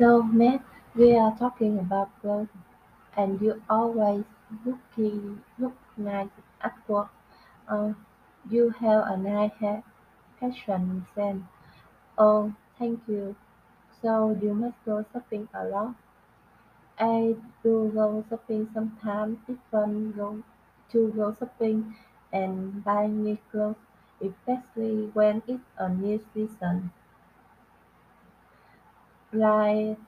So, Matt, we are talking about work, and you always looking look nice at work. Uh, you have a nice hair, fashion sense. Oh, thank you. So you must go shopping a lot. I do go shopping sometimes. It's fun go to go shopping and buy new clothes, especially when it's a new season. Like,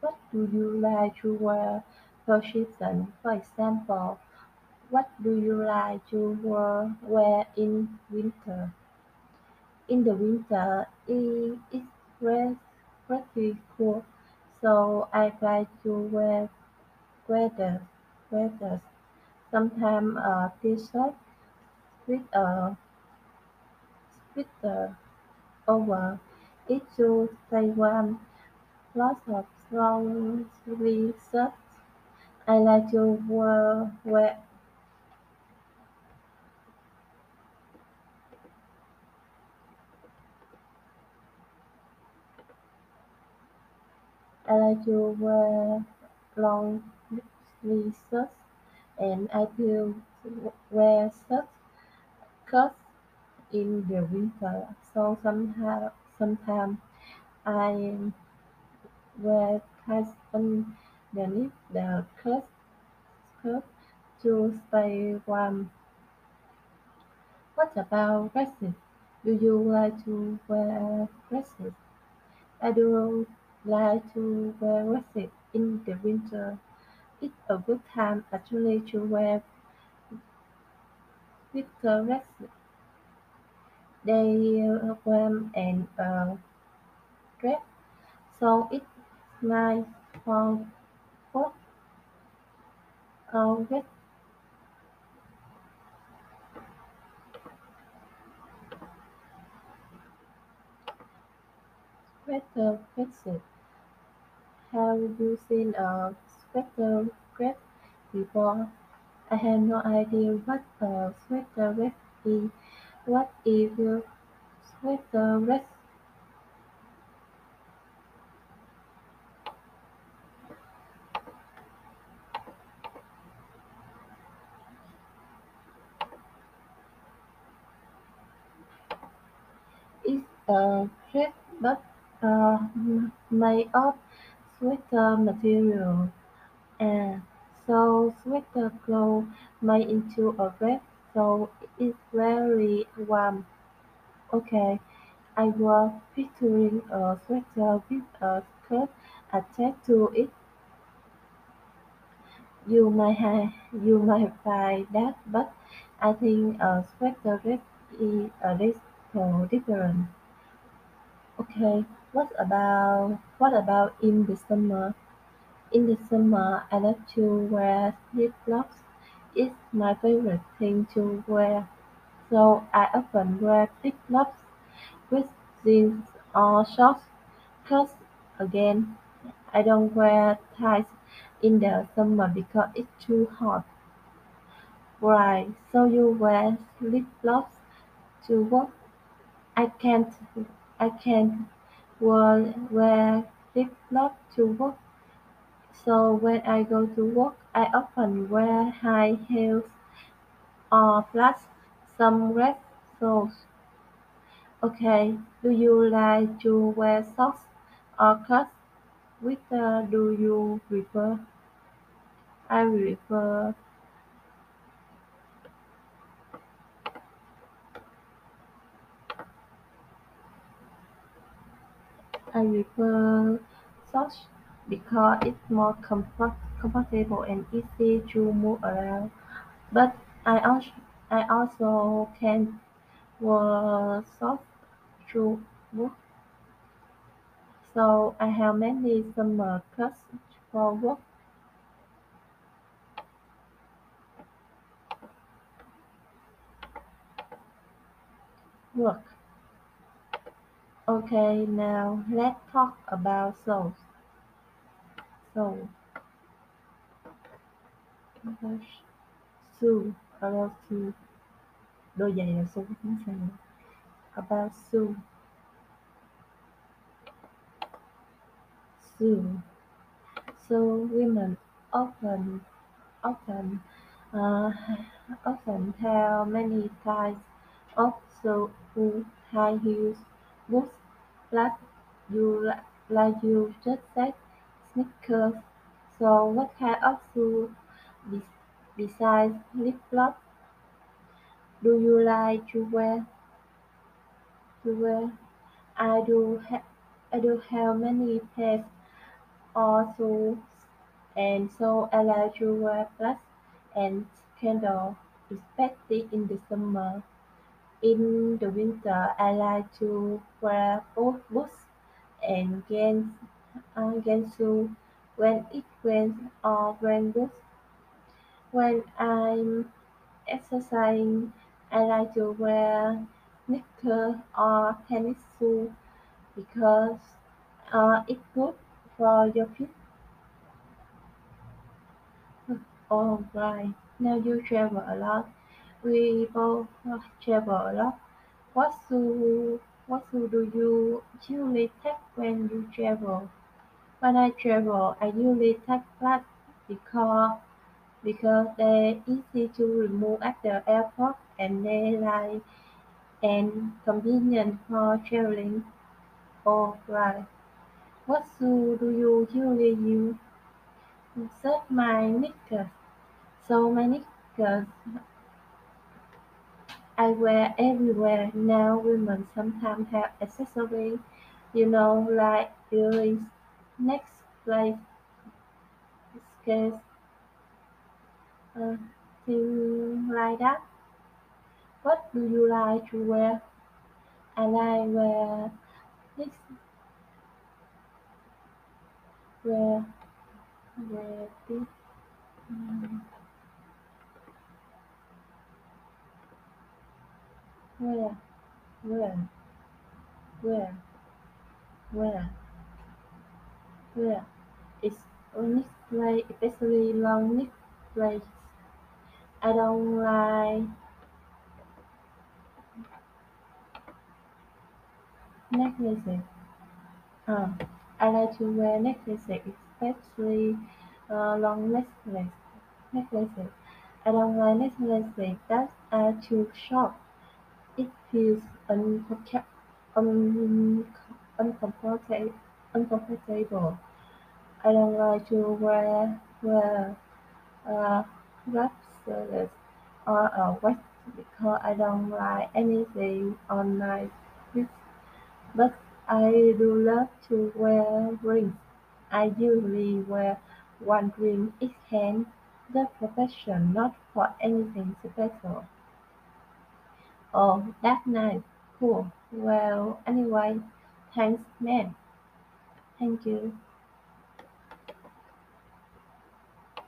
what do you like to wear per season? For example, what do you like to wear wear in winter? In the winter, it is pre- pretty cool, so I like to wear sweaters. sweaters. Sometimes a uh, t-shirt with uh, a sweater uh, over it to stay warm. Lots of long shirts. I like to wear, wear I like to wear long sleeve shirts and I do wear shirts cuts in the winter. So somehow sometimes I wear tights underneath the skirt to stay warm. What about dresses? Do you like to wear dresses? I do like to wear dresses in the winter. It's a good time actually to wear winter dresses. They are warm and uh, dress, so it's both uh, with sweater dresses. Have you seen a sweater dress before? I have no idea what a sweater dress is. What is your sweater dress? It's a dress but uh, made of sweater uh, material. And so sweater clothes uh, made into a dress, so it's very warm. Okay, I was picturing a sweater with uh, a skirt attached to it. You might have, you might find that, but I think a sweater dress is a little different. Okay, what about what about in the summer? In the summer, I love to wear flip-flops. It's my favorite thing to wear, so I often wear flip-flops with jeans or shorts. Cause again, I don't wear ties in the summer because it's too hot. Right, so you wear flip-flops to work? I can't, I can't wear, wear flip-flops to work. So when I go to work, I often wear high heels or plus some red socks. Okay, do you like to wear socks or cuts? Which uh, do you prefer? I prefer I prefer socks because it's more comfort, comfortable and easy to move around. But I also I also can wear socks to work, so I have many summer uh, cuts for work. Work. Okay, now let's talk about socks. So, shoe, about shoe, đôi giày là xô chính xác. About shoe, zoo. So women often often uh, often tell many types of shoe, high heels, boots, like you like you just said, sneakers. So what kind of shoe be- besides flip-flops do you like to wear? To wear? I do. Ha- I do have many pairs or shoes, and so I like to wear flats and sandals, especially in the summer. In the winter, I like to wear and shoes when it rains or when boots. When I'm exercising, I like to wear sneakers or tennis shoes because uh, it's good for your feet. Oh, right. Now you travel a lot. We both travel a lot. What shoe, what do you usually take when you travel? When I travel, I usually take flats because because they're easy to remove at the airport and they like and convenient for traveling. Oh, right. What shoe do you usually use? Set my knickers. So my knickers I wear everywhere now. Women sometimes have accessories, you know, like earrings, necklace, skirts, uh, things like that. What do you like to wear? And I like wear this, wear, wear this, um, wear, where, where, wear, wear. It's a necklace, especially long necklace. I don't like necklaces. Uh, I like to wear necklaces, especially uh, long necklaces. necklaces. I don't like necklaces that are too short. It feels uncomfortable. Un- uncomfortable. uncomfortable. I don't like to wear wear uh, or a watch because I don't like anything on my wrist. But I do love to wear rings. I usually wear one ring each hand. The profession, not for anything special. Oh, that's nice. Cool. Well, anyway, thanks, man. Thank you.